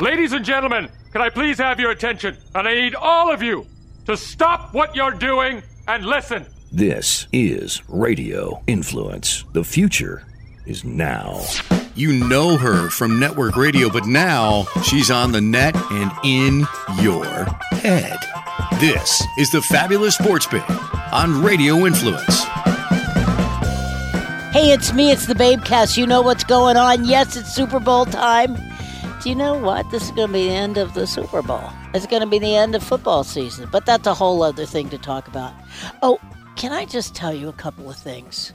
Ladies and gentlemen, can I please have your attention? And I need all of you to stop what you're doing and listen. This is Radio Influence. The future is now. You know her from network radio, but now she's on the net and in your head. This is the Fabulous Sports Babe on Radio Influence. Hey, it's me, it's the Babecast. You know what's going on. Yes, it's Super Bowl time. You know what? This is going to be the end of the Super Bowl. It's going to be the end of football season, but that's a whole other thing to talk about. Oh, can I just tell you a couple of things?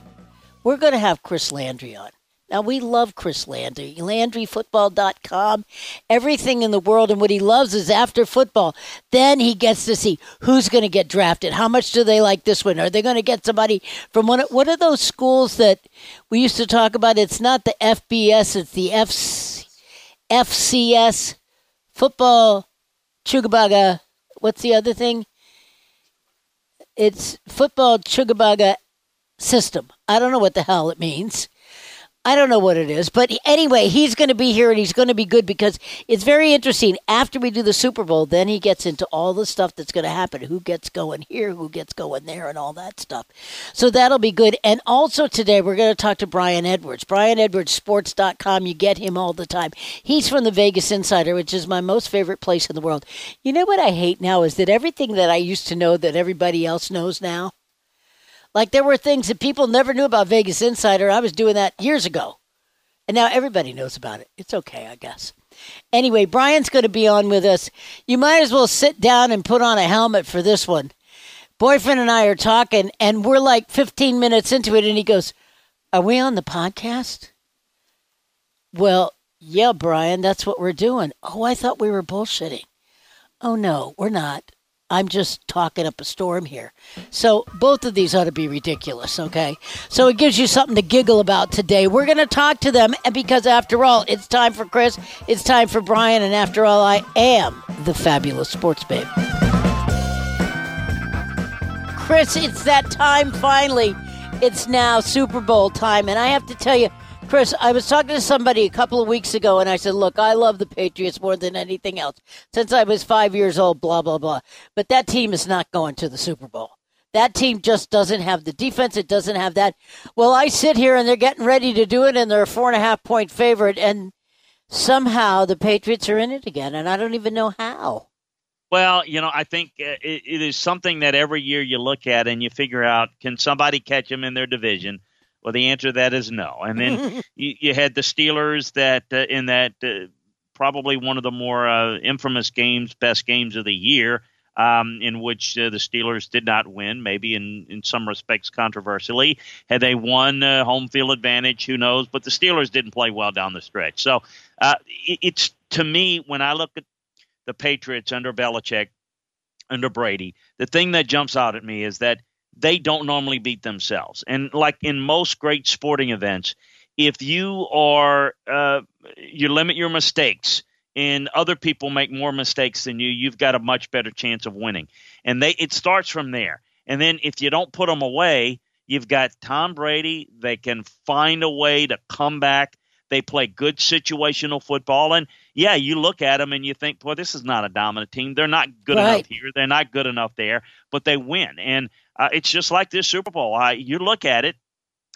We're going to have Chris Landry on. Now, we love Chris Landry, LandryFootball.com, everything in the world. And what he loves is after football, then he gets to see who's going to get drafted. How much do they like this one? Are they going to get somebody from one? What are those schools that we used to talk about? It's not the FBS, it's the FC, FCS, football, Chugabaga. What's the other thing? It's football Chugabaga system. I don't know what the hell it means. I don't know what it is, but anyway, he's going to be here and he's going to be good because it's very interesting. After we do the Super Bowl, then he gets into all the stuff that's going to happen who gets going here, who gets going there, and all that stuff. So that'll be good. And also today, we're going to talk to Brian Edwards. BrianEdwardsSports.com. You get him all the time. He's from the Vegas Insider, which is my most favorite place in the world. You know what I hate now is that everything that I used to know that everybody else knows now like there were things that people never knew about Vegas Insider. I was doing that years ago. And now everybody knows about it. It's okay, I guess. Anyway, Brian's going to be on with us. You might as well sit down and put on a helmet for this one. Boyfriend and I are talking, and we're like 15 minutes into it, and he goes, Are we on the podcast? Well, yeah, Brian, that's what we're doing. Oh, I thought we were bullshitting. Oh, no, we're not. I'm just talking up a storm here. So both of these ought to be ridiculous, okay? So it gives you something to giggle about today. We're going to talk to them because after all, it's time for Chris, it's time for Brian, and after all, I am the fabulous sports babe. Chris, it's that time finally. It's now Super Bowl time, and I have to tell you, Chris, I was talking to somebody a couple of weeks ago, and I said, Look, I love the Patriots more than anything else since I was five years old, blah, blah, blah. But that team is not going to the Super Bowl. That team just doesn't have the defense. It doesn't have that. Well, I sit here and they're getting ready to do it, and they're a four and a half point favorite, and somehow the Patriots are in it again, and I don't even know how. Well, you know, I think uh, it, it is something that every year you look at and you figure out can somebody catch them in their division? Well, the answer to that is no. And then you, you, had the Steelers that uh, in that uh, probably one of the more uh, infamous games, best games of the year, um, in which uh, the Steelers did not win, maybe in, in some respects controversially. Had they won uh, home field advantage, who knows? But the Steelers didn't play well down the stretch. So uh, it, it's to me, when I look at the Patriots under Belichick, under Brady, the thing that jumps out at me is that – they don't normally beat themselves. And like in most great sporting events, if you are uh, you limit your mistakes and other people make more mistakes than you, you've got a much better chance of winning. And they it starts from there. And then if you don't put them away, you've got Tom Brady. They can find a way to come back. They play good situational football. And yeah, you look at them and you think, boy, this is not a dominant team. They're not good right. enough here. They're not good enough there, but they win. And uh, it's just like this Super Bowl. You look at it,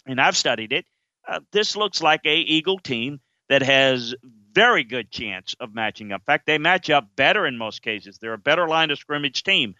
and I've studied it. Uh, this looks like a Eagle team that has very good chance of matching up. In fact, they match up better in most cases. They're a better line of scrimmage team.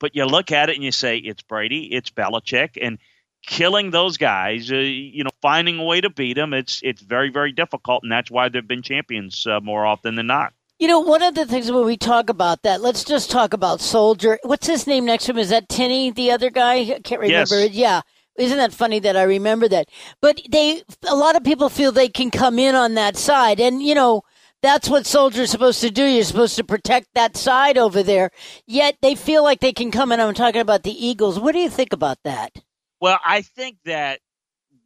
But you look at it and you say it's Brady, it's Belichick, and killing those guys, uh, you know, finding a way to beat them, it's it's very very difficult, and that's why they've been champions uh, more often than not. You know, one of the things when we talk about that, let's just talk about Solder. What's his name next to him? Is that Thuney, the other guy? I can't remember. Yes. Yeah. Isn't that funny that I remember that? But they, a lot of people feel they can come in on that side. And, you know, that's what Solder's supposed to do. You're supposed to protect that side over there. Yet they feel like they can come in. I'm talking about the Eagles. What do you think about that? Well, I think that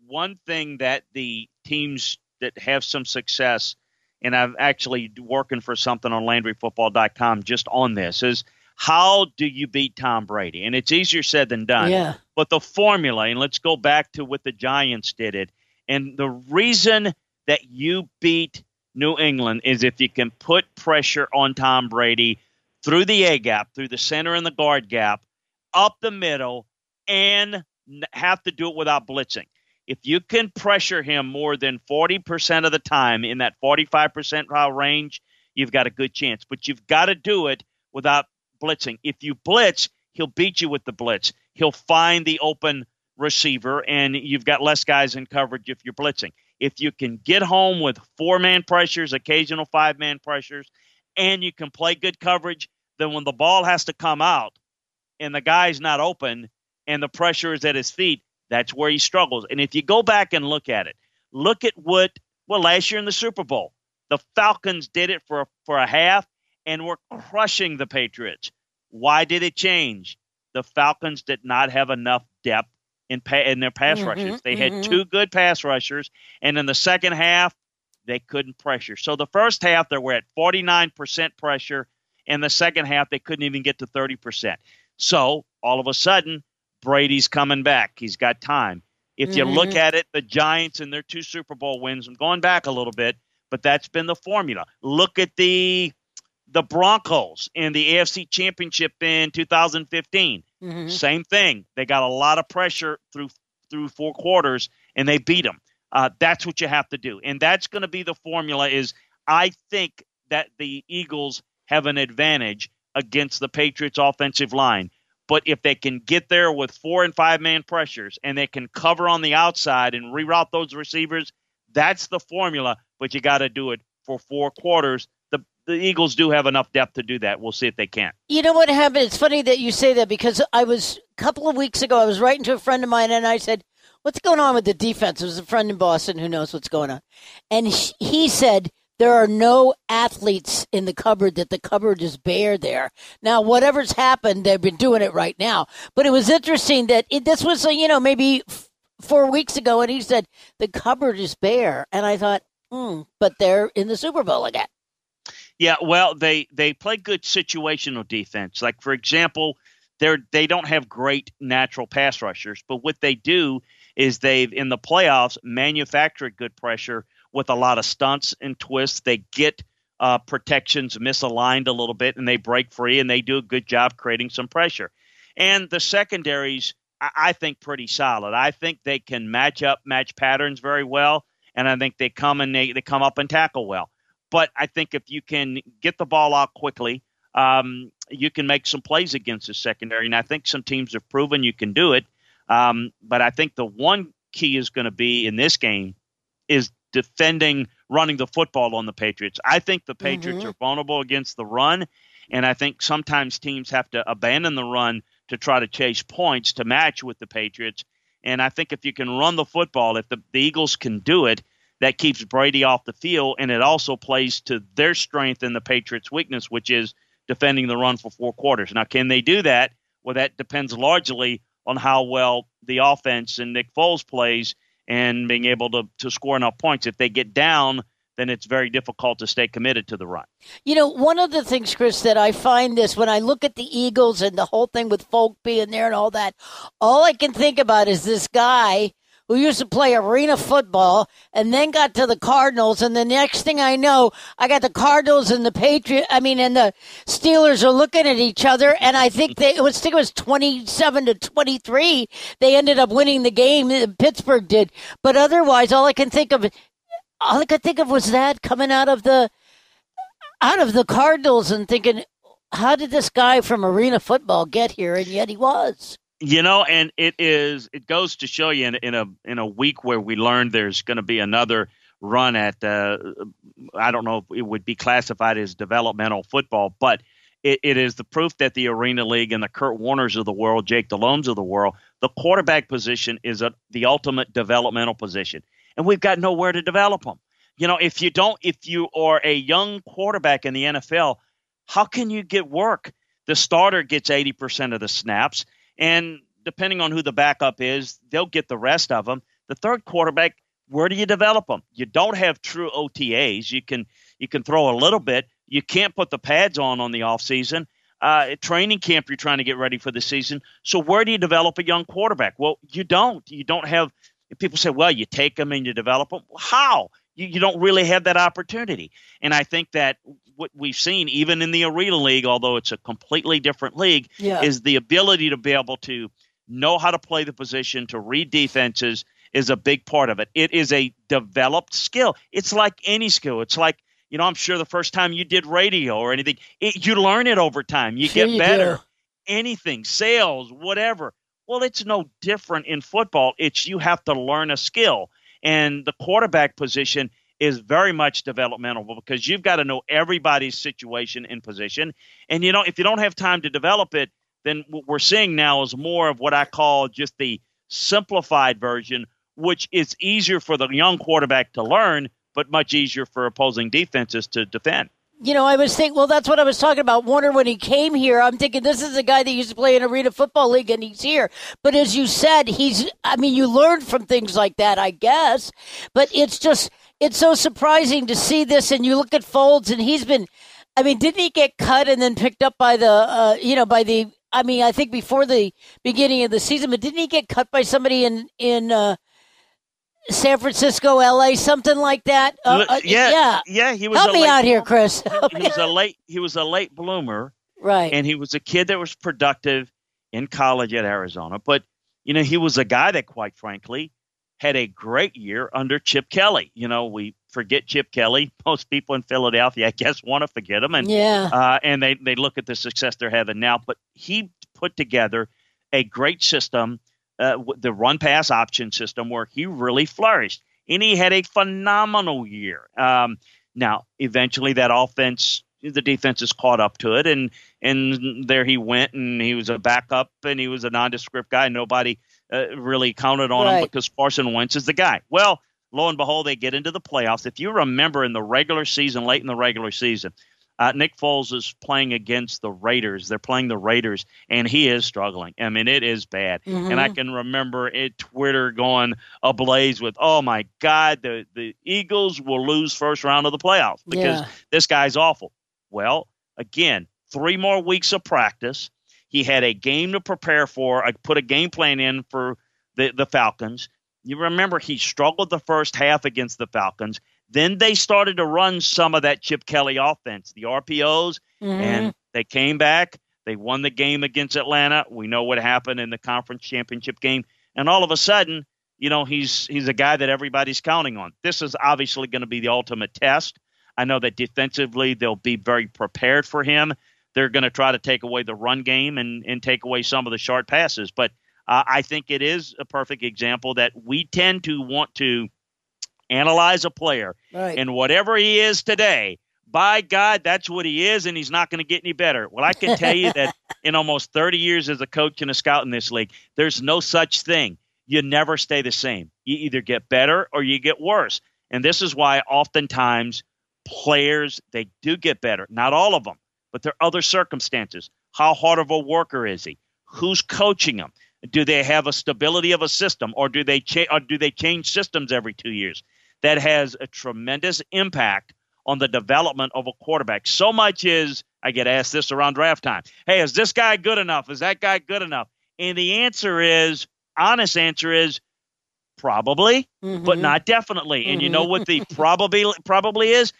one thing that the teams that have some success and I'm actually working for something on LandryFootball.com just on this is how do you beat Tom Brady? And it's easier said than done. Yeah. But the formula, and let's go back to what the Giants did it. And the reason that you beat New England is if you can put pressure on Tom Brady through the A gap, through the center and the guard gap, up the middle, and have to do it without blitzing. If you can pressure him more than 40% of the time in that 45% range, you've got a good chance. But you've got to do it without blitzing. If you blitz, he'll beat you with the blitz. He'll find the open receiver, and you've got less guys in coverage if you're blitzing. If you can get home with four man pressures, occasional five man pressures, and you can play good coverage, then when the ball has to come out and the guy's not open and the pressure is at his feet, that's where he struggles. And if you go back and look at it, look at what well last year in the Super Bowl, the Falcons did it for for a half and were crushing the Patriots. Why did it change? The Falcons did not have enough depth in pa- in their pass mm-hmm, rushers. They mm-hmm. had two good pass rushers, and in the second half, they couldn't pressure. So the first half they were at 49% pressure. In the second half, they couldn't even get to 30%. So all of a sudden, Brady's coming back. He's got time. If you mm-hmm. look at it, the Giants and their two Super Bowl wins, I'm going back a little bit, but that's been the formula. Look at the the Broncos in the AFC Championship in 2015. Mm-hmm. Same thing. They got a lot of pressure through through four quarters, and they beat them. Uh, that's what you have to do, and that's going to be the formula. Is I think that the Eagles have an advantage against the Patriots' offensive line. But if they can get there with four and five man pressures and they can cover on the outside and reroute those receivers, that's the formula. But you got to do it for four quarters. The the Eagles do have enough depth to do that. We'll see if they can. You know what happened? It's funny that you say that because I was a couple of weeks ago. I was writing to a friend of mine and I said, "What's going on with the defense?" It was a friend in Boston who knows what's going on, and he said there are no athletes in the cupboard that the cupboard is bare there. Now, whatever's happened, they've been doing it right now. But it was interesting that it, this was, you know, maybe f- four weeks ago, and he said the cupboard is bare, and I thought, hmm, but they're in the Super Bowl again. Yeah, well, they they play good situational defense. Like for example, they're they don't have great natural pass rushers, but what they do is they've in the playoffs manufactured good pressure with a lot of stunts and twists. They get uh, protections misaligned a little bit and they break free and they do a good job creating some pressure. And the secondaries, I, I think, pretty solid. I think they can match up, match patterns very well, and I think they come and they, they come up and tackle well. But I think if you can get the ball out quickly, um, you can make some plays against the secondary, and I think some teams have proven you can do it. Um, but I think the one key is going to be in this game is defending running the football on the Patriots. I think the Patriots mm-hmm. are vulnerable against the run, and I think sometimes teams have to abandon the run to try to chase points to match with the Patriots. And I think if you can run the football, if the, the Eagles can do it, that keeps Brady off the field, and it also plays to their strength and the Patriots' weakness, which is defending the run for four quarters. Now, can they do that? Well, that depends largely on how well the offense and Nick Foles plays and being able to, to score enough points. If they get down, then it's very difficult to stay committed to the run. You know, one of the things, Chris, that I find this when I look at the Eagles and the whole thing with Foles being there and all that, all I can think about is this guy who used to play arena football and then got to the Cardinals. And the next thing I know, I got the Cardinals and the Patriot. I mean, and the Steelers are looking at each other. And I think they, it was, I think it was 27 to 23. They ended up winning the game. Pittsburgh did. But otherwise, all I can think of, all I could think of was that coming out of the, out of the Cardinals and thinking, how did this guy from arena football get here? And yet he was. You know, and it is it goes to show you in, in a in a week where we learned there's going to be another run at uh, I don't know if it would be classified as developmental football, but it, it is the proof that the Arena League and the Kurt Warners of the world, Jake Delhommes of the world, the quarterback position is a, the ultimate developmental position, and we've got nowhere to develop them. You know, if you don't, if you are a young quarterback in the NFL, how can you get work? The starter gets 80% of the snaps and depending on who the backup is, they'll get the rest of them. The third quarterback, where do you develop them? You don't have true OTAs. You can you can throw a little bit. You can't put the pads on on the off season. Uh, training camp, you're trying to get ready for the season. So where do you develop a young quarterback? Well, you don't. You don't have. People say, well, you take them and you develop them. How? you, you don't really have that opportunity. And I think that what we've seen, even in the Arena League, although it's a completely different league, Yeah. is the ability to be able to know how to play the position, to read defenses is a big part of it. It is a developed skill. It's like any skill. It's like, you know, I'm sure the first time you did radio or anything, it, you learn it over time. You Sure get you better. do. Anything, sales, whatever. Well, it's no different in football. It's you have to learn a skill. And the quarterback position is very much developmental because you've got to know everybody's situation and position. And you know, if you don't have time to develop it, then what we're seeing now is more of what I call just the simplified version, which is easier for the young quarterback to learn, but much easier for opposing defenses to defend. You know, I was thinking, well, that's what I was talking about. Warner, when he came here, I'm thinking this is a guy that used to play in Arena Football League and he's here. But as you said, he's, I mean, you learn from things like that, I guess. But it's just, it's so surprising to see this. And you look at Foles and he's been, I mean, didn't he get cut and then picked up by the, uh, you know, by the, I mean, I think before the beginning of the season, but didn't he get cut by somebody in, in, uh, San Francisco, LA, something like that? Uh, uh, yeah, yeah. yeah. He was Help me late out here. Chris. He was a late. He was a late bloomer. right. and he was a kid that was productive in college at Arizona. But you know, he was a guy that, quite frankly, had a great year under Chip Kelly. You know, we forget Chip Kelly. Most people in Philadelphia, I guess, want to forget him, and yeah. uh, and they they look at the success they're having now. But he put together a great system, uh, the run pass option system, where he really flourished, and he had a phenomenal year. Um, now, eventually, that offense, the defense is caught up to it, and and there he went, and he was a backup, and he was a nondescript guy. Nobody uh, really counted on him because Carson Wentz is the guy. Well, lo and behold, they get into the playoffs. If you remember in the regular season, late in the regular season, uh, Nick Foles is playing against the Raiders. They're playing the Raiders, and he is struggling. I mean, it is bad. Mhm. And I can remember it, Twitter going ablaze with, "Oh my God, the the Eagles will lose first round of the playoffs because Yeah. this guy's awful." Well, again, three more weeks of practice. He had a game to prepare for. I put a game plan in for the the Falcons. You remember he struggled the first half against the Falcons. Then they started to run some of that Chip Kelly offense, the RPOs, Mhm. and they came back. They won the game against Atlanta. We know what happened in the conference championship game, and all of a sudden, you know, he's he's a guy that everybody's counting on. This is obviously going to be the ultimate test. I know that defensively they'll be very prepared for him. They're going to try to take away the run game and and take away some of the short passes, but uh, I think it is a perfect example that we tend to want to analyze a player right. and whatever he is today, by God, that's what he is, and he's not going to get any better. Well, I can tell you that in almost 30 years as a coach and a scout in this league, there's no such thing. You never stay the same. You either get better or you get worse. And this is why oftentimes players, they do get better. Not all of them, but there are other circumstances. How hard of a worker is he? Who's coaching him? Do they have a stability of a system, or do they cha- or do they change systems every two years? That has a tremendous impact on the development of a quarterback. So much is I get asked this around draft time. Hey, is this guy good enough? Is that guy good enough? And the answer is, honest answer is, probably, but Mhm. not definitely. And you know what the probably probably is?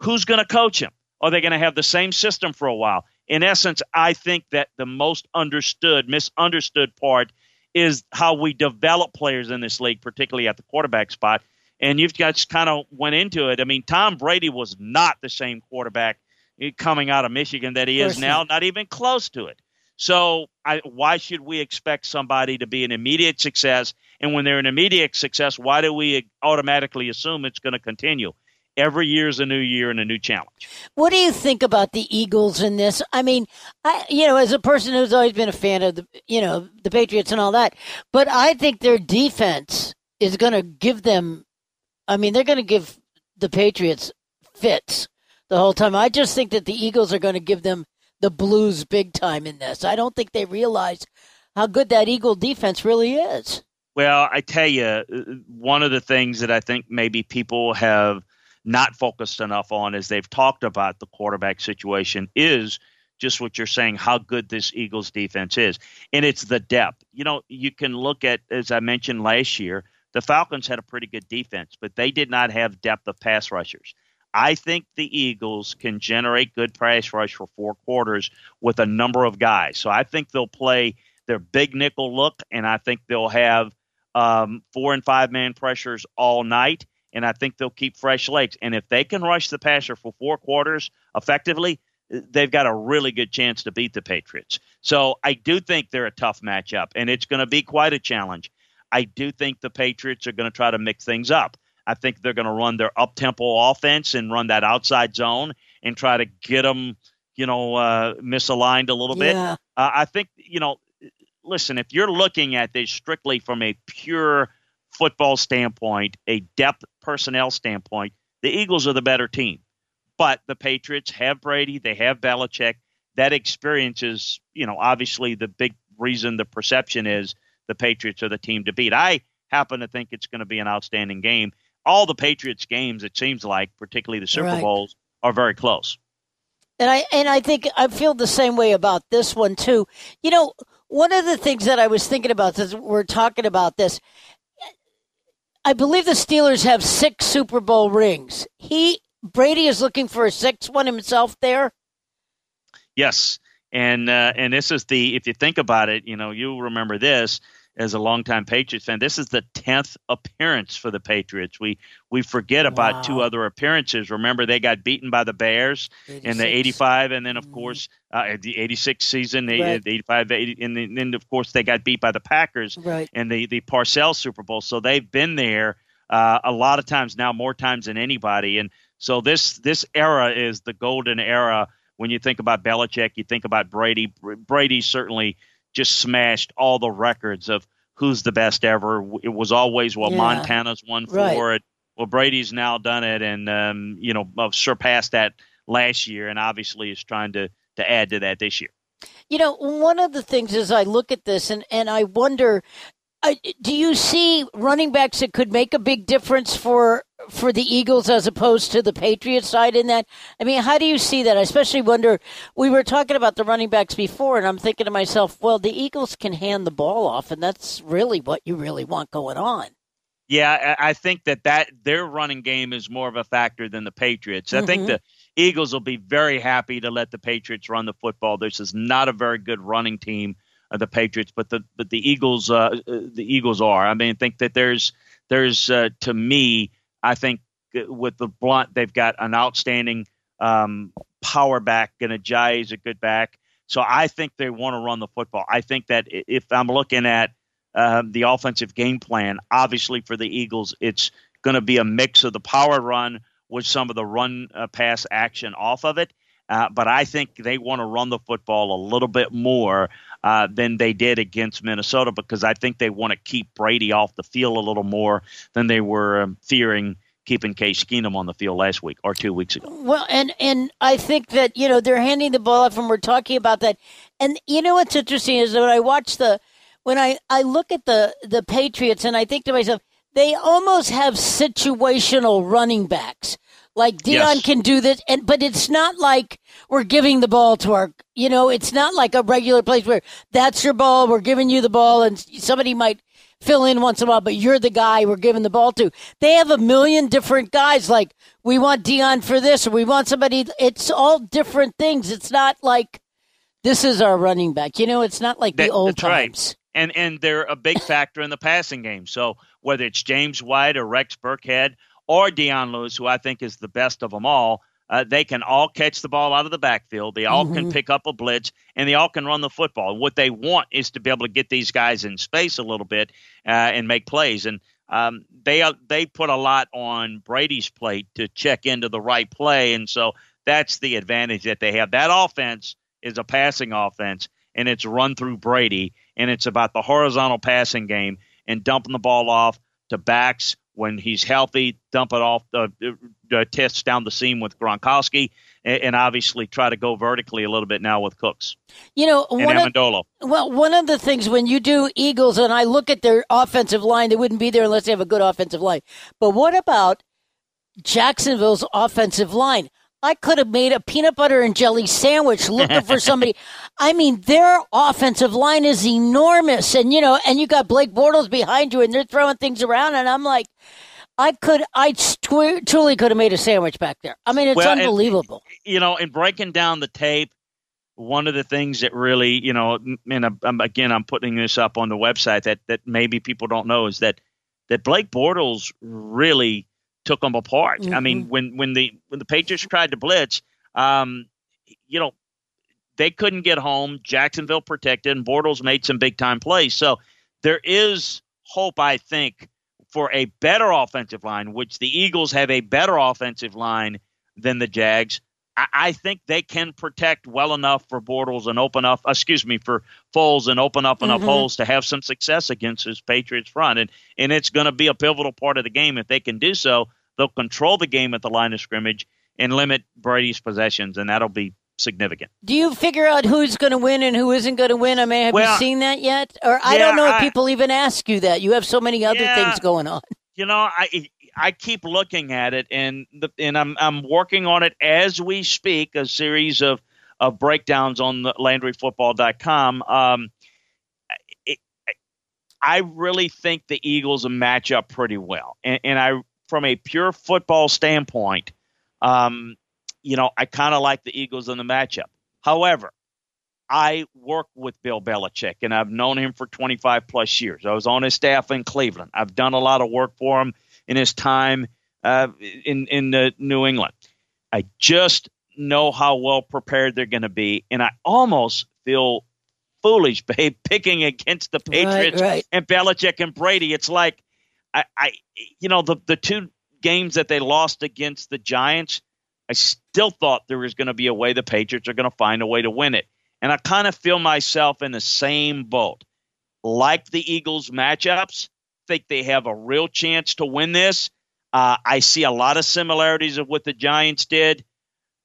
Who's going to coach him? Are they going to have the same system for a while? In essence, I think that the most understood, misunderstood part is how we develop players in this league, particularly at the quarterback spot. And you've just kind of went into it. I mean, Tom Brady was not the same quarterback eh, coming out of Michigan that he is now, not. not even close to it. So, I, why should we expect somebody to be an immediate success? And when they're an immediate success, why do we automatically assume it's going to continue? Every year is a new year and a new challenge. What do you think about the Eagles in this? I mean, I you know, as a person who's always been a fan of the you know the Patriots and all that, but I think their defense is going to give them. I mean, they're going to give the Patriots fits the whole time. I just think that the Eagles are going to give them the blues big time in this. I don't think they realize how good that Eagle defense really is. Well, I tell you, uh, one of the things that I think maybe people have not focused enough on as they've talked about the quarterback situation is just what you're saying, how good this Eagles defense is. And it's the depth. You know, you can look at, as I mentioned last year, The Falcons had a pretty good defense, but they did not have depth of pass rushers. I think the Eagles can generate good pass rush for four quarters with a number of guys. So I think they'll play their big nickel look, and I think they'll have um, four and five man pressures all night, and I think they'll keep fresh legs. And if they can rush the passer for four quarters effectively, they've got a really good chance to beat the Patriots. So I do think they're a tough matchup, and it's going to be quite a challenge. I do think the Patriots are going to try to mix things up. I think they're going to run their up tempo offense and run that outside zone and try to get them, you know, uh, misaligned a little bit. Yeah. Uh, I think, you know, listen, if you're looking at this strictly from a pure football standpoint, a depth personnel standpoint, the Eagles are the better team. But the Patriots have Brady, they have Belichick. That experience is, you know, obviously the big reason the perception is the Patriots are the team to beat. I happen to think it's going to be an outstanding game. All the Patriots games, it seems like, particularly the Super Right. Bowls, are very close. And I and I think I feel the same way about this one too. You know, one of the things that I was thinking about as we're talking about this, I believe the Steelers have six Super Bowl rings. He Brady is looking for a sixth one himself there. Yes, and uh, and this is the if you think about it, you know, you remember this as a longtime Patriots fan. This is the tenth appearance for the Patriots. We we forget about Wow. two other appearances. Remember, they got beaten by the Bears in the '85, and then of course uh, the '86 season, the, Mm-hmm. Right. '85, 80, and then, then of course they got beat by the Packers Right. in the the Parcells Super Bowl. So they've been there uh, a lot of times now, more times than anybody. And so this this era is the golden era. When you think about Belichick, you think about Brady. Brady certainly just smashed all the records of who's the best ever. It was always well, Yeah. Montana's won for Right. it. Well, Brady's now done it, and um, you know uh, surpassed that last year, and obviously is trying to to add to that this year. You know, one of the things as I look at this and, and I wonder, I, do you see running backs that could make a big difference for for the Eagles as opposed to the Patriots side in that? I mean, how do you see that? I especially wonder. We were talking about the running backs before, and I'm thinking to myself, well, the Eagles can hand the ball off, and that's really what you really want going on. Yeah, I think that, that their running game is more of a factor than the Patriots. I think Mhm. the Eagles will be very happy to let the Patriots run the football. This is not a very good running team the Patriots, but the but the Eagles uh, uh, the Eagles are. I mean, I think that there's there's uh, to me, I think uh, with the Blount, they've got an outstanding um, power back, and Ajayi is a good back. So I think they want to run the football. I think that if I'm looking at um, the offensive game plan. Obviously, for the Eagles, it's going to be a mix of the power run with some of the run uh, pass action off of it. Uh, but I think they want to run the football a little bit more uh, than they did against Minnesota because I think they want to keep Brady off the field a little more than they were um, fearing keeping Case Keenum on the field last week or two weeks ago. Well, and and I think that you know they're handing the ball off, and we're talking about that. And you know what's interesting is that when I watch the when I I look at the the Patriots, and I think to myself, they almost have situational running backs. Like Dion Yes. can do this, and but it's not like we're giving the ball to our. You know, it's not like a regular place where that's your ball. We're giving you the ball, and somebody might fill in once in a while, but you're the guy we're giving the ball to. They have a million different guys. Like we want Dion for this, or we want somebody. It's all different things. It's not like this is our running back. You know, it's not like the old that's right. times. and and they're a big factor in the passing game. So whether it's James White or Rex Burkhead or Dion Lewis, who I think is the best of them all, uh, they can all catch the ball out of the backfield. They all can pick up a blitz, and they all can run the football. What they want is to be able to get these guys in space a little bit uh, and make plays. And um, they are, they put a lot on Brady's plate to check into the right play, and so that's the advantage that they have. That offense is a passing offense, and it's run through Brady, and it's about the horizontal passing game and dumping the ball off to backs when he's healthy, dump it off the uh, uh, tests down the seam with Gronkowski, and, and obviously try to go vertically a little bit now with Cooks You know, and one of, well, one of the things when you do Eagles, and I look at their offensive line, they wouldn't be there unless they have a good offensive line. But what about Jacksonville's offensive line? I could have made a peanut butter and jelly sandwich looking for somebody. I mean, their offensive line is enormous, and you know, and you got Blake Bortles behind you, and they're throwing things around, and I'm like, I could, I tw- truly could have made a sandwich back there. I mean, it's well, unbelievable. And, you know, in breaking down the tape, one of the things that really, you know, and I'm, again, I'm putting this up on the website that that maybe people don't know is that that Blake Bortles really took them apart. Mm-hmm. I mean, mm-hmm. when when the when the Patriots tried to blitz, um, you know, they couldn't get home. Jacksonville protected, and Bortles made some big time plays. So there is hope, I think, for a better offensive line, which the Eagles have a better offensive line than the Jags. I, think they can protect well enough for Bortles and open up, excuse me, for Foles and open up enough mm-hmm. holes to have some success against his Patriots front. And and it's going to be a pivotal part of the game. If they can do so, they'll control the game at the line of scrimmage and limit Brady's possessions, and that'll be significant. Do you figure out who's going to win and who isn't going to win? I mean, have well, you seen that yet? Or I don't know if I, people even ask you that. You have so many other yeah, things going on. You know, I I keep looking at it, and the, and I'm I'm working on it as we speak. A series of of breakdowns on the LandryFootball.com. Um, I really think the Eagles match up pretty well, and, and I, from a pure football standpoint, um, you know, I kind of like the Eagles in the matchup. However, I work with Bill Belichick, and I've known him for 25 plus years. I was on his staff in Cleveland. I've done a lot of work for him in his time uh, in in uh, New England. I just know how well prepared they're going to be, and I almost feel foolish, babe, picking against the Patriots right, right. and Belichick and Brady. It's like I, I, you know, the the two games that they lost against the Giants, I still thought there was going to be a way the Patriots are going to find a way to win it, and I kind of feel myself in the same boat, like the Eagles matchups think they have a real chance to win this. Uh, I see a lot of similarities of what the Giants did,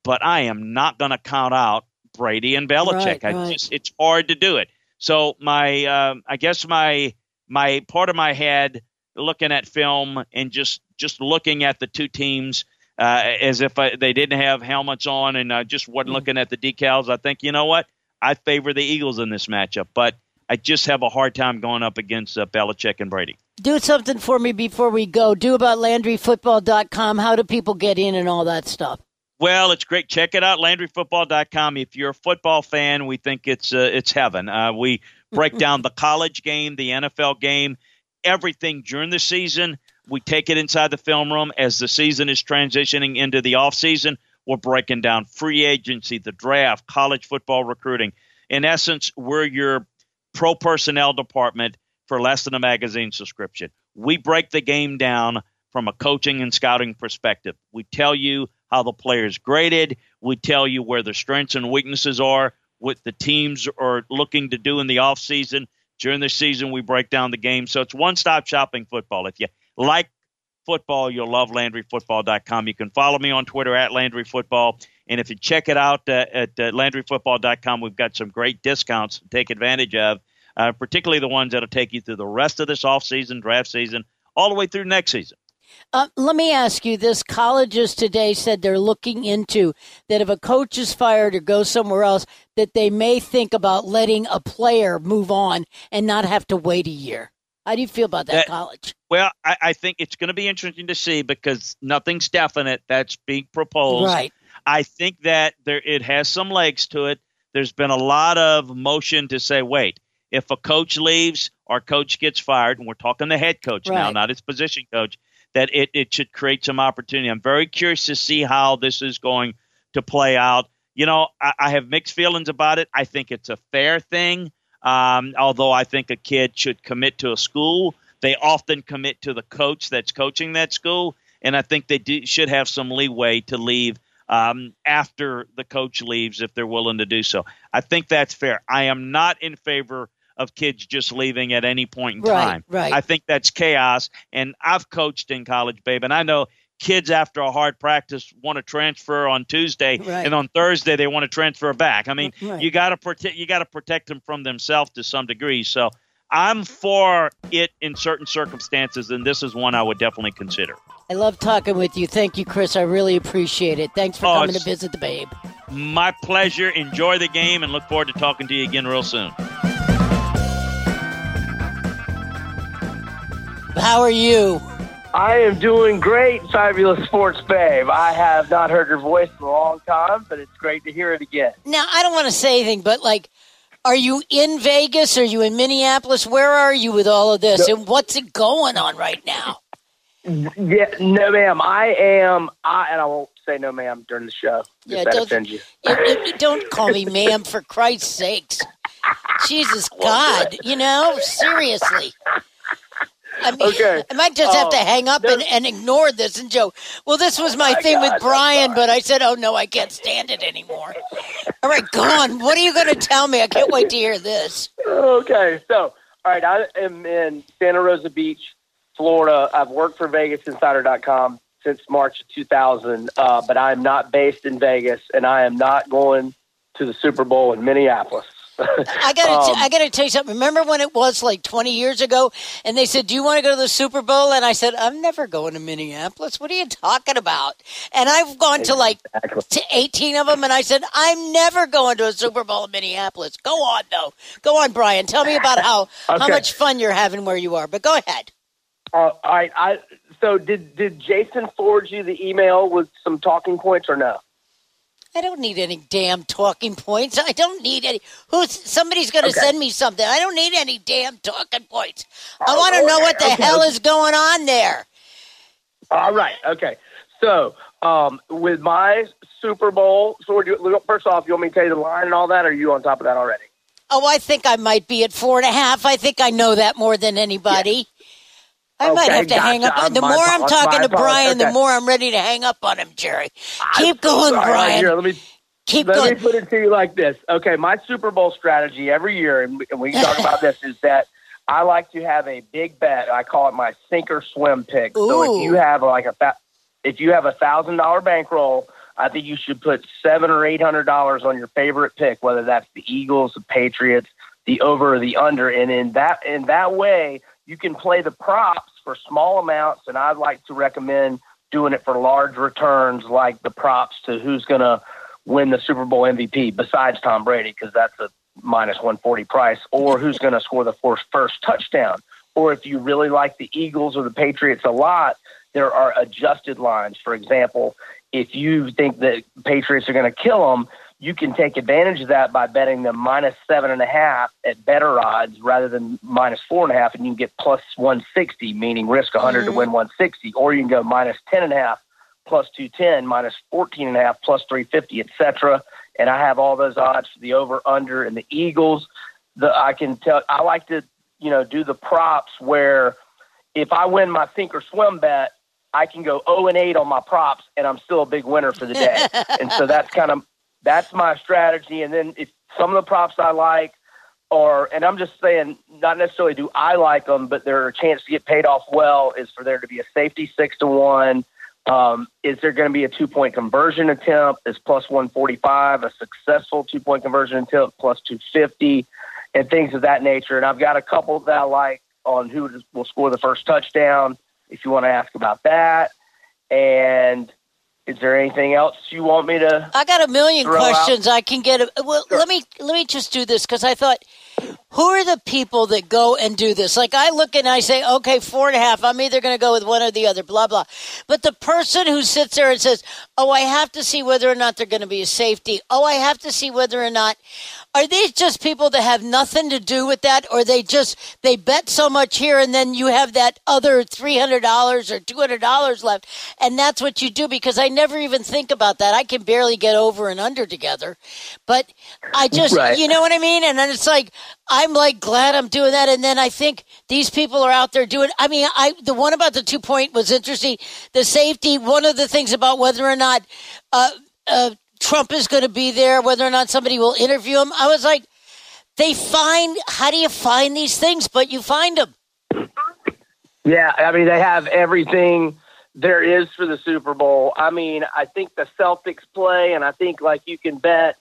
but I am not going to count out Brady and Belichick. Right, right. Just, it's hard to do it. So my, uh, I guess my my part of my head looking at film and just just looking at the two teams uh, as if I, they didn't have helmets on and I just wasn't mm. looking at the decals. I think you know what I favor the Eagles in this matchup, but I just have a hard time going up against uh, Belichick and Brady. Do something for me before we go. Do about LandryFootball.com. How do people get in and all that stuff? Well, it's great. Check it out, LandryFootball.com. If you're a football fan, we think it's uh, it's heaven. Uh, we break down the college game, the NFL game, everything during the season. We take it inside the film room as the season is transitioning into the off season. We're breaking down free agency, the draft, college football recruiting. In essence, we're your pro personnel department for less than a magazine subscription. We break the game down from a coaching and scouting perspective. We tell you how the players graded. We tell you where their strengths and weaknesses are, what the teams are looking to do in the offseason. During the season, we break down the game. So it's one stop shopping football. If you like football, you'll love LandryFootball.com. You can follow me on Twitter at LandryFootball. And if you check it out uh, at uh, LandryFootball.com, we've got some great discounts to take advantage of, uh, particularly the ones that'll take you through the rest of this offseason, draft season, all the way through next season. Uh, let me ask you this. Colleges today said they're looking into that if a coach is fired or goes somewhere else, that they may think about letting a player move on and not have to wait a year. How do you feel about that, that college? Well, I, I think it's going to be interesting to see because nothing's definite that's being proposed. Right. I think that there it has some legs to it. There's been a lot of motion to say, wait, if a coach leaves or coach gets fired, and we're talking the head coach right. now, not his position coach, that it, it should create some opportunity. I'm very curious to see how this is going to play out. You know, I, I have mixed feelings about it. I think it's a fair thing, um, although I think a kid should commit to a school. They often commit to the coach that's coaching that school, and I think they do, should have some leeway to leave um, after the coach leaves if they're willing to do so. I think that's fair. I am not in favor of kids just leaving at any point in right, time. Right. I think that's chaos. And I've coached in college, babe, and I know kids after a hard practice want to transfer on Tuesday, right. and on Thursday they want to transfer back. I mean, right. you got to protect you got to protect them from themselves to some degree. So I'm for it in certain circumstances, and this is one I would definitely consider. I love talking with you. Thank you, Chris. I really appreciate it. Thanks for Oh, coming to visit the babe. My pleasure. Enjoy the game and look forward to talking to you again real soon. How are you? I am doing great, fabulous sports babe. I have not heard your voice in a long time, but it's great to hear it again. Now, I don't want to say anything, but like, are you in Vegas? Are you in Minneapolis? Where are you with all of this? And what's it going on right now? Yeah, no, ma'am. I am. I and I won't say no, ma'am, during the show. Yeah, don't- offends you. You- you- you don't call me ma'am, for Christ's sakes. Jesus God, you know, seriously. I mean, Okay. I might just have to Oh, hang up and, and ignore this and joke. Well, this was my my thing God, with Brian, but I said, oh no, I can't stand it anymore. All right, go on. What are you going to tell me? I can't wait to hear this. Okay, so all right, I am in Santa Rosa Beach, Florida. I've worked for VegasInsider.com since March of 2000, uh, but I'm not based in Vegas, and I am not going to the Super Bowl in Minneapolis. I got to Um, I got to tell you something. Remember when it was like 20 years ago and they said, "Do you want to go to the Super Bowl?" and I said, "I'm never going to Minneapolis. What are you talking about?" And I've gone to like to 18 of them and I said, "I'm never going to a Super Bowl in Minneapolis." Go on though. Go on, Brian. Tell me about how how much fun you're having where you are. But go ahead. Uh, all right, I so did did Jason forward you the email with some talking points or no? I don't need any damn talking points. I don't need any. Who's somebody's going to Okay. send me something? I don't need any damn talking points. I want to know what the okay, hell is going on there. All right. Okay. So, um, with my Super Bowl, so you, first off, you want me to tell you the line and all that, or are you on top of that already? Oh, I think I might be at four and a half. I think I know that more than anybody. I might Okay, have to hang up. on The My more I'm talking to Brian, the more I'm ready to hang up on him, Jerry. Keep going, All right, Brian. Here, let me Keep let going. me put it to you like this. Okay, my Super Bowl strategy every year, and we, and we can talk about this, is that I like to have a big bet. I call it my sink or swim pick. So if you have like a if you have a thousand dollar bankroll, I think you should put seven or eight hundred dollars on your favorite pick, whether that's the Eagles, the Patriots, the over or the under, and in that in that way you can play the props for small amounts. And I'd like to recommend doing it for large returns, like the props to who's going to win the Super Bowl MVP besides Tom Brady, because that's a minus 140 price, or who's going to score the first, touchdown. Or if you really like the Eagles or the Patriots a lot, there are adjusted lines. For example, if you think the Patriots are going to kill them, you can take advantage of that by betting them minus seven and a half at better odds rather than minus four and a half, and you can get plus 160, meaning risk 100 to mm-hmm. win 160. Or you can go minus 10 and a half plus 210, minus 14 and a half, plus 350, etc. And I have all those odds for the over, under, and the Eagles. The I can tell. I like to, you know, do the props where if I win my sink or swim bet, I can go 0 and 8 on my props, and I'm still a big winner for the day. and so that's kind of that's my strategy. And then if some of the props I like, or and I'm just saying, not necessarily do I like them, but there are a chance to get paid off well is for there to be a safety six to one. Um, is there going to be a two point conversion attempt? Is plus 145 a successful two point conversion attempt plus 250 and things of that nature? And I've got a couple that I like on who will score the first touchdown. If you want to ask about that, and is there anything else you want me to? I got a million throw out- questions. I can get. A, well, let me let me just do this because I thought, who are the people that go and do this? Like I look and I say, okay, four and a half. I'm either going to go with one or the other. Blah blah. But the person who sits there and says, oh, I have to see whether or not they're going to be a safety. Oh, I have to see whether or not. Are these just people that have nothing to do with that, or they just they bet so much here, and then you have that other three hundred dollars or two hundred dollars left, and that's what you do? Because I never even think about that. I can barely get over and under together, but I just Right. you know what I mean. And then it's like I'm like glad I'm doing that, and then I think these people are out there doing. I mean, I the one about the two point was interesting. The safety. One of the things about whether or not. Uh, uh, Trump is going to be there, whether or not somebody will interview him. I was like, they find, how do you find these things? But you find them. Yeah, I mean they have everything there is for the Super Bowl. I mean, I think the Celtics play, and I think like you can bet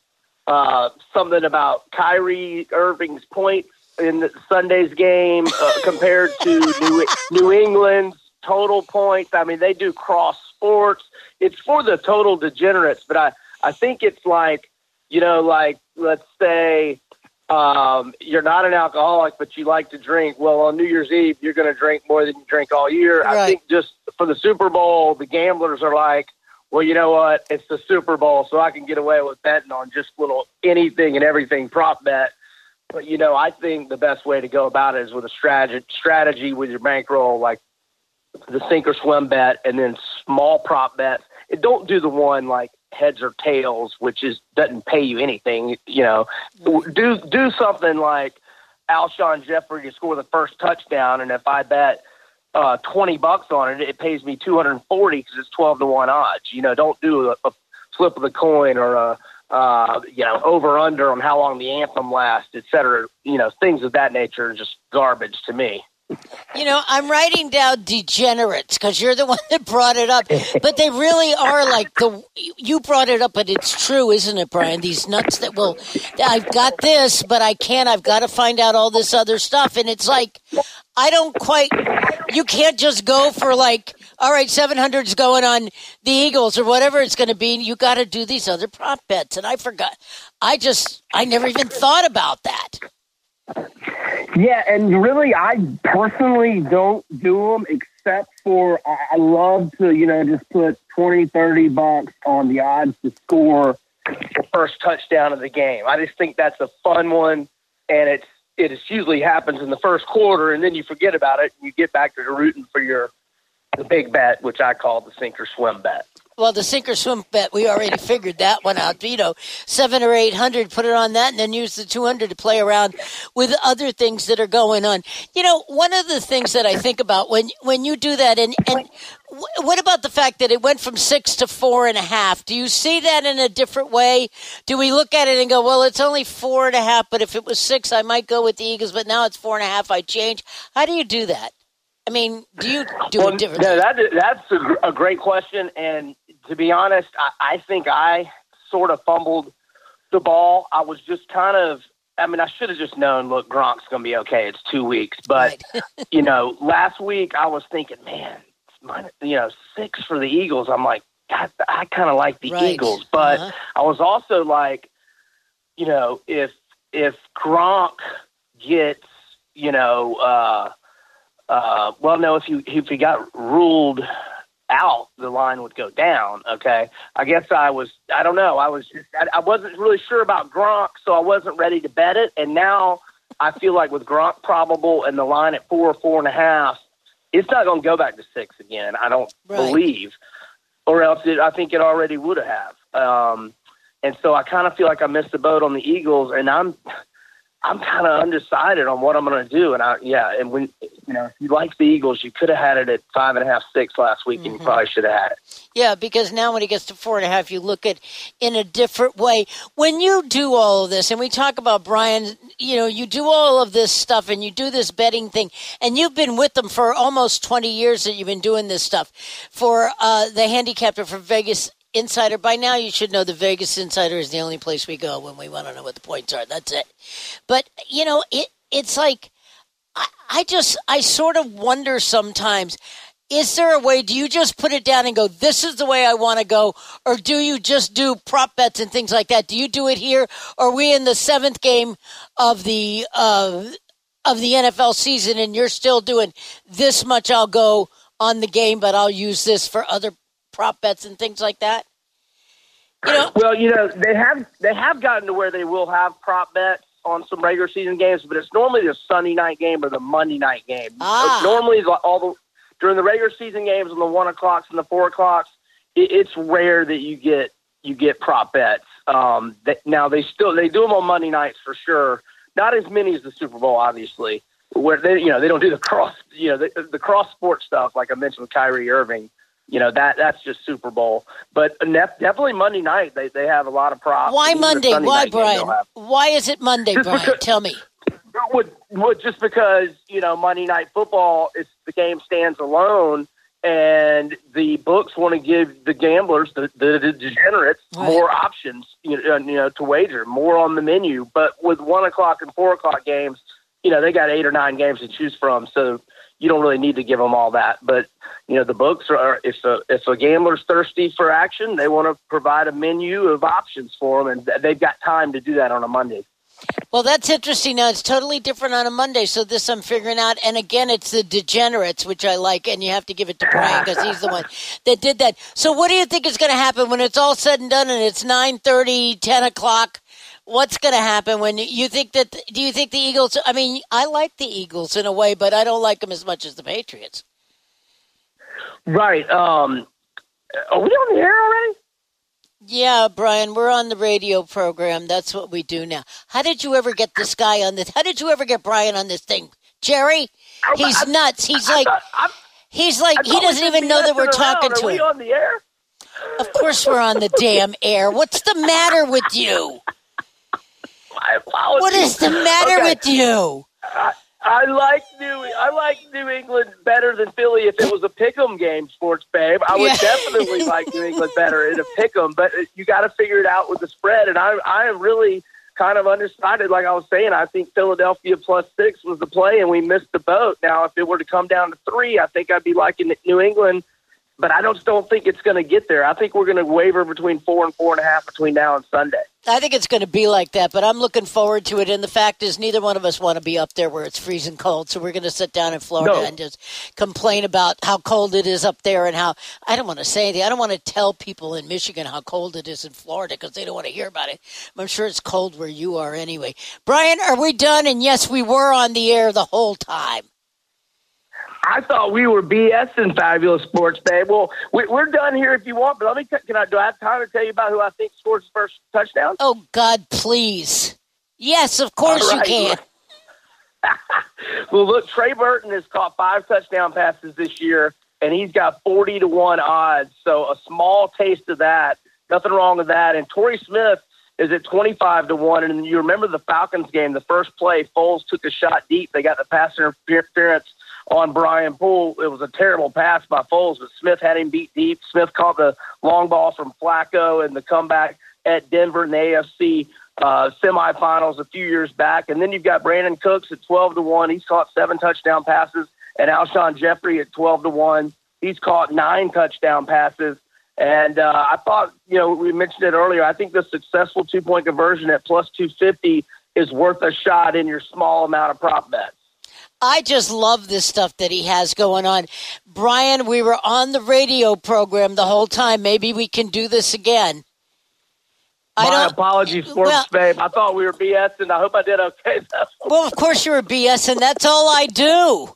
uh, something about Kyrie Irving's points in Sunday's game uh, compared to New New England's total points. I mean, they do cross sports. It's for the total degenerates, but I I think it's like you know, like let's say um, you're not an alcoholic, but you like to drink. Well, on New Year's Eve, you're going to drink more than you drink all year. Right. I think just for the Super Bowl, the gamblers are like, well, you know what? It's the Super Bowl, so I can get away with betting on just little anything and everything prop bet. But you know, I think the best way to go about it is with a strategy strategy with your bankroll, like the sink or swim bet, and then small prop bets. And don't do the one like heads or tails, which is doesn't pay you anything. You know, do do something like Alshon Jeffery to score the first touchdown, and if I bet uh, twenty bucks on it, it pays me two hundred and forty because it's twelve to one odds. You know, don't do a, a flip of the coin or a uh, you know over under on how long the anthem lasts, et cetera. You know, things of that nature are just garbage to me. You know, I'm writing down degenerates because you're the one that brought it up. But they really are like the you brought it up, but it's true, isn't it, Brian? These nuts that will, I've got this, but I can't. I've got to find out all this other stuff, and it's like I don't quite. You can't just go for like, all right, 700 is going on the Eagles or whatever it's going to be. You got to do these other prop bets, and I forgot. I just, I never even thought about that. Yeah, and really, I personally don't do them except for I love to, you know, just put 20, 30 bucks on the odds to score. the first touchdown of the game. I just think that's a fun one, and it's it is usually happens in the first quarter, and then you forget about it, and you get back to rooting for your the big bet, which I call the sink or swim bet. Well, the sink or swim bet, we already figured that one out. You know, seven or eight hundred, put it on that, and then use the two hundred to play around with other things that are going on. You know, one of the things that I think about when when you do that, and and what about the fact that it went from six to four and a half? Do you see that in a different way? Do we look at it and go, well, it's only four and a half, but if it was six, I might go with the Eagles, but now it's four and a half, I change. How do you do that? I mean, do you do Well, it differently? no, that, that's a, gr- a great question, and to be honest, I, I think I sort of fumbled the ball. I was just kind of. I mean, I should have just known. Look, Gronk's going to be okay. It's two weeks, but Right. you know, last week I was thinking, man, it's min- you know, six for the Eagles. I'm like, God, I kind of like the Right. Eagles, but Uh-huh. I was also like, you know, if if Gronk gets, you know, uh, uh, well, no, if he if he got ruled out, the line would go down. Okay, I guess I was, I don't know, I was just, I, I wasn't really sure about Gronk, so I wasn't ready to bet it, and now I feel like with Gronk probable and the line at four or four and a half, it's not going to go back to six again. I don't Right. believe, or else it, I think it already would have. Um, and so I kind of feel like I missed the boat on the Eagles, and I'm I'm kind of undecided on what I'm going to do. And I yeah, and when you know if you like the Eagles, you could have had it at five and a half, six last week, and you probably should have had it. Yeah, because now when it gets to four and a half, you look at in a different way. When you do all of this, and we talk about Brian, you know, you do all of this stuff and you do this betting thing, and you've been with them for almost 20 years that you've been doing this stuff for uh, the handicapper for Vegas Insider. By now, you should know the Vegas Insider is the only place we go when we want to know what the points are. That's it. But, you know, it it's like, I, I just, I sort of wonder sometimes is there a way do you just put it down and go this is the way i want to go or do you just do prop bets and things like that do you do it here are we in the seventh game of the uh, of the nfl season and you're still doing this much i'll go on the game but i'll use this for other prop bets and things like that you know Well, you know they have they have gotten to where they will have prop bets on some regular season games, but it's normally the Sunday night game or the Monday night game. Ah. Normally, the- all the during the regular season games on the one o'clocks and the four o'clocks, it, it's rare that you get you get prop bets. Um, that, now they still they do them on Monday nights for sure. Not as many as the Super Bowl, obviously. Where they you know they don't do the cross you know the, the cross sport stuff like I mentioned with Kyrie Irving. You know that that's just Super Bowl, but nef- definitely Monday night they, they have a lot of props. why monday Sunday why night game they'll brian why is it monday Just brian because- tell me Would, would just because you know Monday Night Football is the game stands alone, and the books want to give the gamblers, the, the, the degenerates, Right. more options, you know, you know, to wager, more on the menu. But with one o'clock and four o'clock games, you know, they got eight or nine games to choose from, so you don't really need to give them all that. But you know, the books are if a if a gambler's thirsty for action, they want to provide a menu of options for them, and they've got time to do that on a Monday. Well, that's interesting. Now it's totally different on a Monday. So this I'm figuring out. And again, it's the degenerates, which I like, and you have to give it to Brian because he's the one that did that. So what do you think is going to happen when it's all said and done and it's 9:30, 10 o'clock? What's going to happen when you think that? Do you think the Eagles? I mean, I like the Eagles in a way, but I don't like them as much as the Patriots. Right. Um, are we on the air already? Yeah, Brian, we're on the radio program. That's what we do now. How did you ever get this guy on this? How did you ever get Brian on this thing, Jerry? He's nuts. He's like, he's like, he doesn't even know that we're talking to him. Are we on the air? Of course, we're on the damn air. What's the matter with you? My apologies. What is the matter Okay. with you? I I like New I like New England better than Philly if it was a pick'em game, sports babe. I would Yeah. definitely like New England better in a pick'em, but you got to figure it out with the spread. And I I am really kind of undecided. Like I was saying, I think Philadelphia plus six was the play, and we missed the boat. Now, if it were to come down to three, I think I'd be liking New England. But I don't don't think it's going to get there. I think we're going to waver between four and four and a half between now and Sunday. I think it's going to be like that, but I'm looking forward to it. And the fact is, neither one of us want to be up there where it's freezing cold. So we're going to sit down in Florida No. and just complain about how cold it is up there and how I don't want to say anything. I don't want to tell people in Michigan how cold it is in Florida because they don't want to hear about it. I'm sure it's cold where you are anyway. Brian, are we done? And yes, we were on the air the whole time. I thought we were BSing fabulous sports, babe. Well, we, we're done here if you want, but let me. t- Can I? Do I have time to tell you about who I think scores his first touchdown? Oh, God, please. Yes, of course All you can. Well, look, Trey Burton has caught five touchdown passes this year, and he's got forty to one odds. So a small taste of that. Nothing wrong with that. And Torrey Smith is at twenty five to one. And you remember the Falcons game, the first play, Foles took a shot deep. They got the pass interference on Brian Poole. It was a terrible pass by Foles, but Smith had him beat deep. Smith caught the long ball from Flacco and the comeback at Denver in the AFC uh, semifinals a few years back. And then you've got Brandin Cooks at 12 to 1. He's caught seven touchdown passes. And Alshon Jeffery at 12 to 1. He's caught nine touchdown passes. And uh, I thought, you know, we mentioned it earlier. I think the successful two point conversion at plus 250 is worth a shot in your small amount of prop bets. I just love this stuff that he has going on. Brian, we were on the radio program the whole time. Maybe we can do this again. My apologies, sports well- babe. I thought we were BSing. I hope I did okay. Well, of course you're a BS, and that's all I do.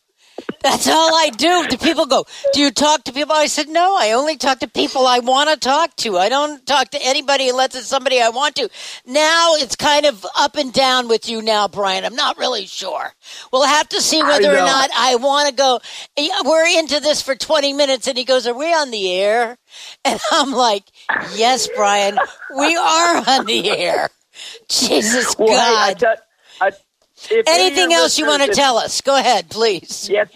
That's all I do. Do people go, Do you talk to people? I said, No, I only talk to people I want to talk to. I don't talk to anybody unless it's somebody I want to. Now it's kind of up and down with you now, Brian. I'm not really sure. We'll have to see whether or not I want to go. We're into this for 20 minutes, and he goes, Are we on the air? And I'm like, Yes, Brian, we are on the air. Jesus Well, God. If Anything else you want to tell us? Go ahead, please. Yes.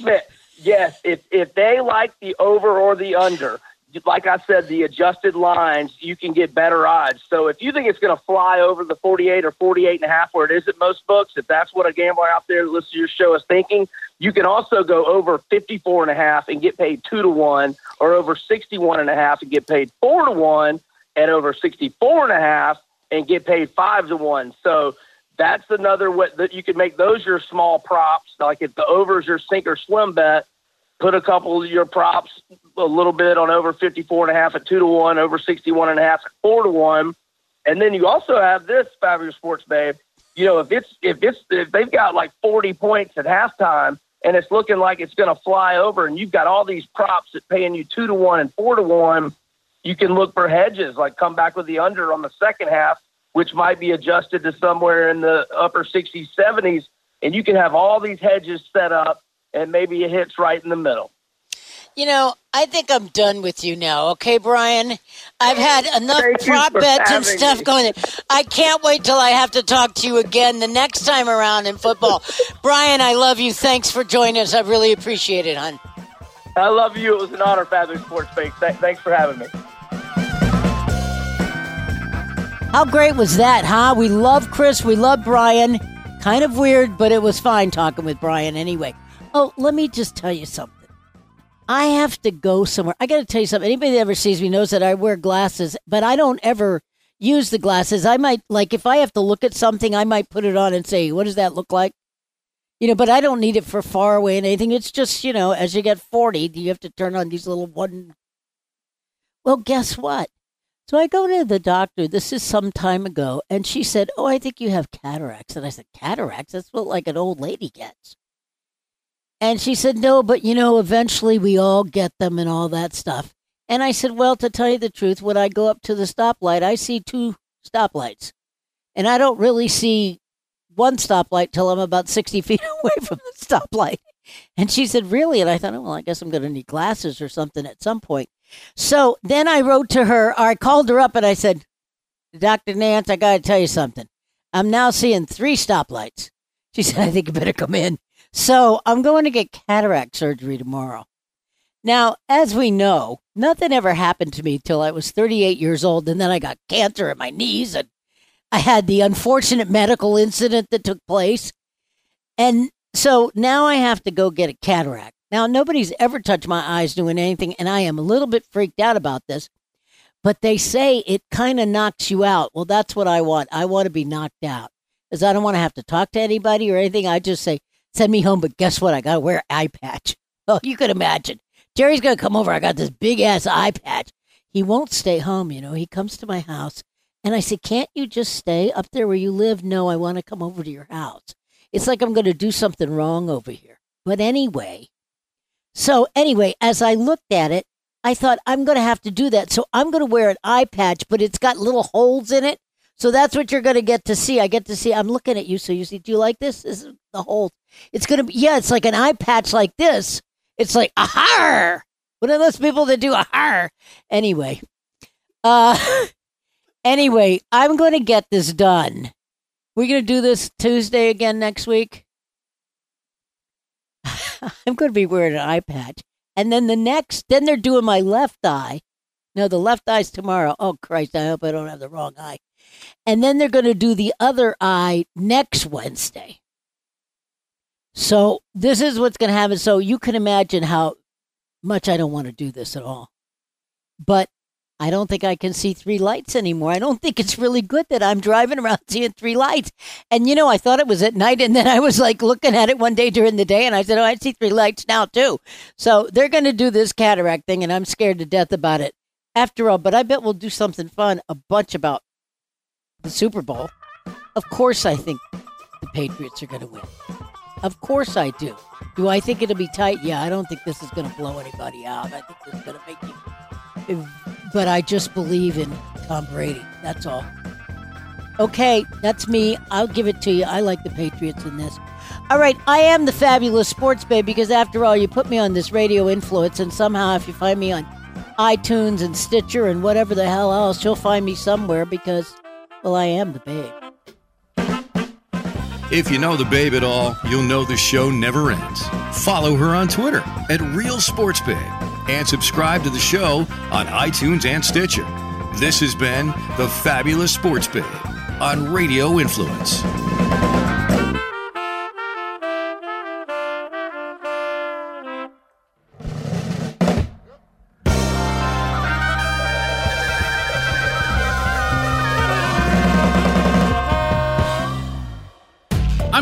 Yes, if if they like the over or the under, like I said, the adjusted lines, you can get better odds. So if you think it's going to fly over the 48 or 48 and a half where it is at most books, if that's what a gambler out there that listens to your show is thinking, you can also go over 54 and a half and get paid 2 to 1 or over 61 and a half and get paid 4 to 1 and over 64 and a half and get paid 5 to 1. So that's another way that you can make those your small props. Like if the over is your sink or swim bet, put a couple of your props a little bit on over 54 and a half at two to one, over 61 and a half at four to one. And then you also have this fabulous sports babe. You know, if it's, if it's, if they've got like 40 points at halftime and it's looking like it's going to fly over and you've got all these props that paying you two to one and four to one, you can look for hedges, like come back with the under on the second half which might be adjusted to somewhere in the upper 60s, 70s, and you can have all these hedges set up, and maybe it hits right in the middle. You know, I think I'm done with you now, okay, Brian? I've had enough Thank prop bets and stuff me. going. I can't wait till I have to talk to you again the next time around in football. Brian, I love you. Thanks for joining us. I really appreciate it, hon. I love you. It was an honor, Fabulous Sports Fake. Th- thanks for having me. How great was that, huh? We love Chris. We love Brian. Kind of weird, but it was fine talking with Brian anyway. Oh, let me just tell you something. I have to go somewhere. I got to tell you something. Anybody that ever sees me knows that I wear glasses, but I don't ever use the glasses. I might, like, if I have to look at something, I might put it on and say, what does that look like? You know, but I don't need it for far away and anything. It's just, you know, as you get 40, you have to turn on these little one. Well, guess what? So I go to the doctor. This is some time ago, and she said, "Oh, I think you have cataracts." And I said, "Cataracts? That's what like an old lady gets." And she said, "No, but you know, eventually we all get them and all that stuff." And I said, "Well, to tell you the truth, when I go up to the stoplight, I see two stoplights, and I don't really see one stoplight till I'm about sixty feet away from the stoplight." And she said, "Really?" And I thought, oh, "Well, I guess I'm going to need glasses or something at some point." So then I wrote to her, or I called her up and I said, Dr. Nance, I got to tell you something. I'm now seeing three stoplights. She said, I think you better come in. So I'm going to get cataract surgery tomorrow. Now, as we know, nothing ever happened to me till I was 38 years old, and then I got cancer in my knees, and I had the unfortunate medical incident that took place. And so now I have to go get a cataract. Now, nobody's ever touched my eyes doing anything, and I am a little bit freaked out about this, but they say it kind of knocks you out. Well, that's what I want. I want to be knocked out because I don't want to have to talk to anybody or anything. I just say, send me home, but guess what? I got to wear eye patch. Oh, you could imagine. Jerry's going to come over. I got this big ass eye patch. He won't stay home, you know. He comes to my house, and I say, Can't you just stay up there where you live? No, I want to come over to your house. It's like I'm going to do something wrong over here. But anyway, so, anyway, as I looked at it, I thought I'm going to have to do that. So, I'm going to wear an eye patch, but it's got little holes in it. So, that's what you're going to get to see. I get to see, I'm looking at you. So, you see, do you like this? This is the hole. It's going to be, yeah, it's like an eye patch like this. It's like, aha! One of those people that do aha. Anyway, uh, anyway, I'm going to get this done. We're going to do this Tuesday again next week. I'm going to be wearing an eye patch. And then the next, then they're doing my left eye. No, the left eye's tomorrow. Oh, Christ, I hope I don't have the wrong eye. And then they're going to do the other eye next Wednesday. So this is what's going to happen. So you can imagine how much I don't want to do this at all. But I don't think I can see three lights anymore. I don't think it's really good that I'm driving around seeing three lights. And you know, I thought it was at night, and then I was like looking at it one day during the day, and I said, "Oh, I see three lights now too." So they're going to do this cataract thing, and I'm scared to death about it. After all, but I bet we'll do something fun, a bunch about the Super Bowl. Of course, I think the Patriots are going to win. Of course, I do. Do I think it'll be tight? Yeah, I don't think this is going to blow anybody out. I think this is going to make you but I just believe in Tom Brady. That's all. Okay, that's me. I'll give it to you. I like the Patriots in this. All right, I am the fabulous sports babe because after all, you put me on this radio influence, and somehow, if you find me on iTunes and Stitcher and whatever the hell else, you'll find me somewhere because, well, I am the babe. If you know the babe at all, you'll know the show never ends. Follow her on Twitter at Real Sports Babe and subscribe to the show on iTunes and Stitcher. This has been the Fabulous Sports Babe on Radio Influence.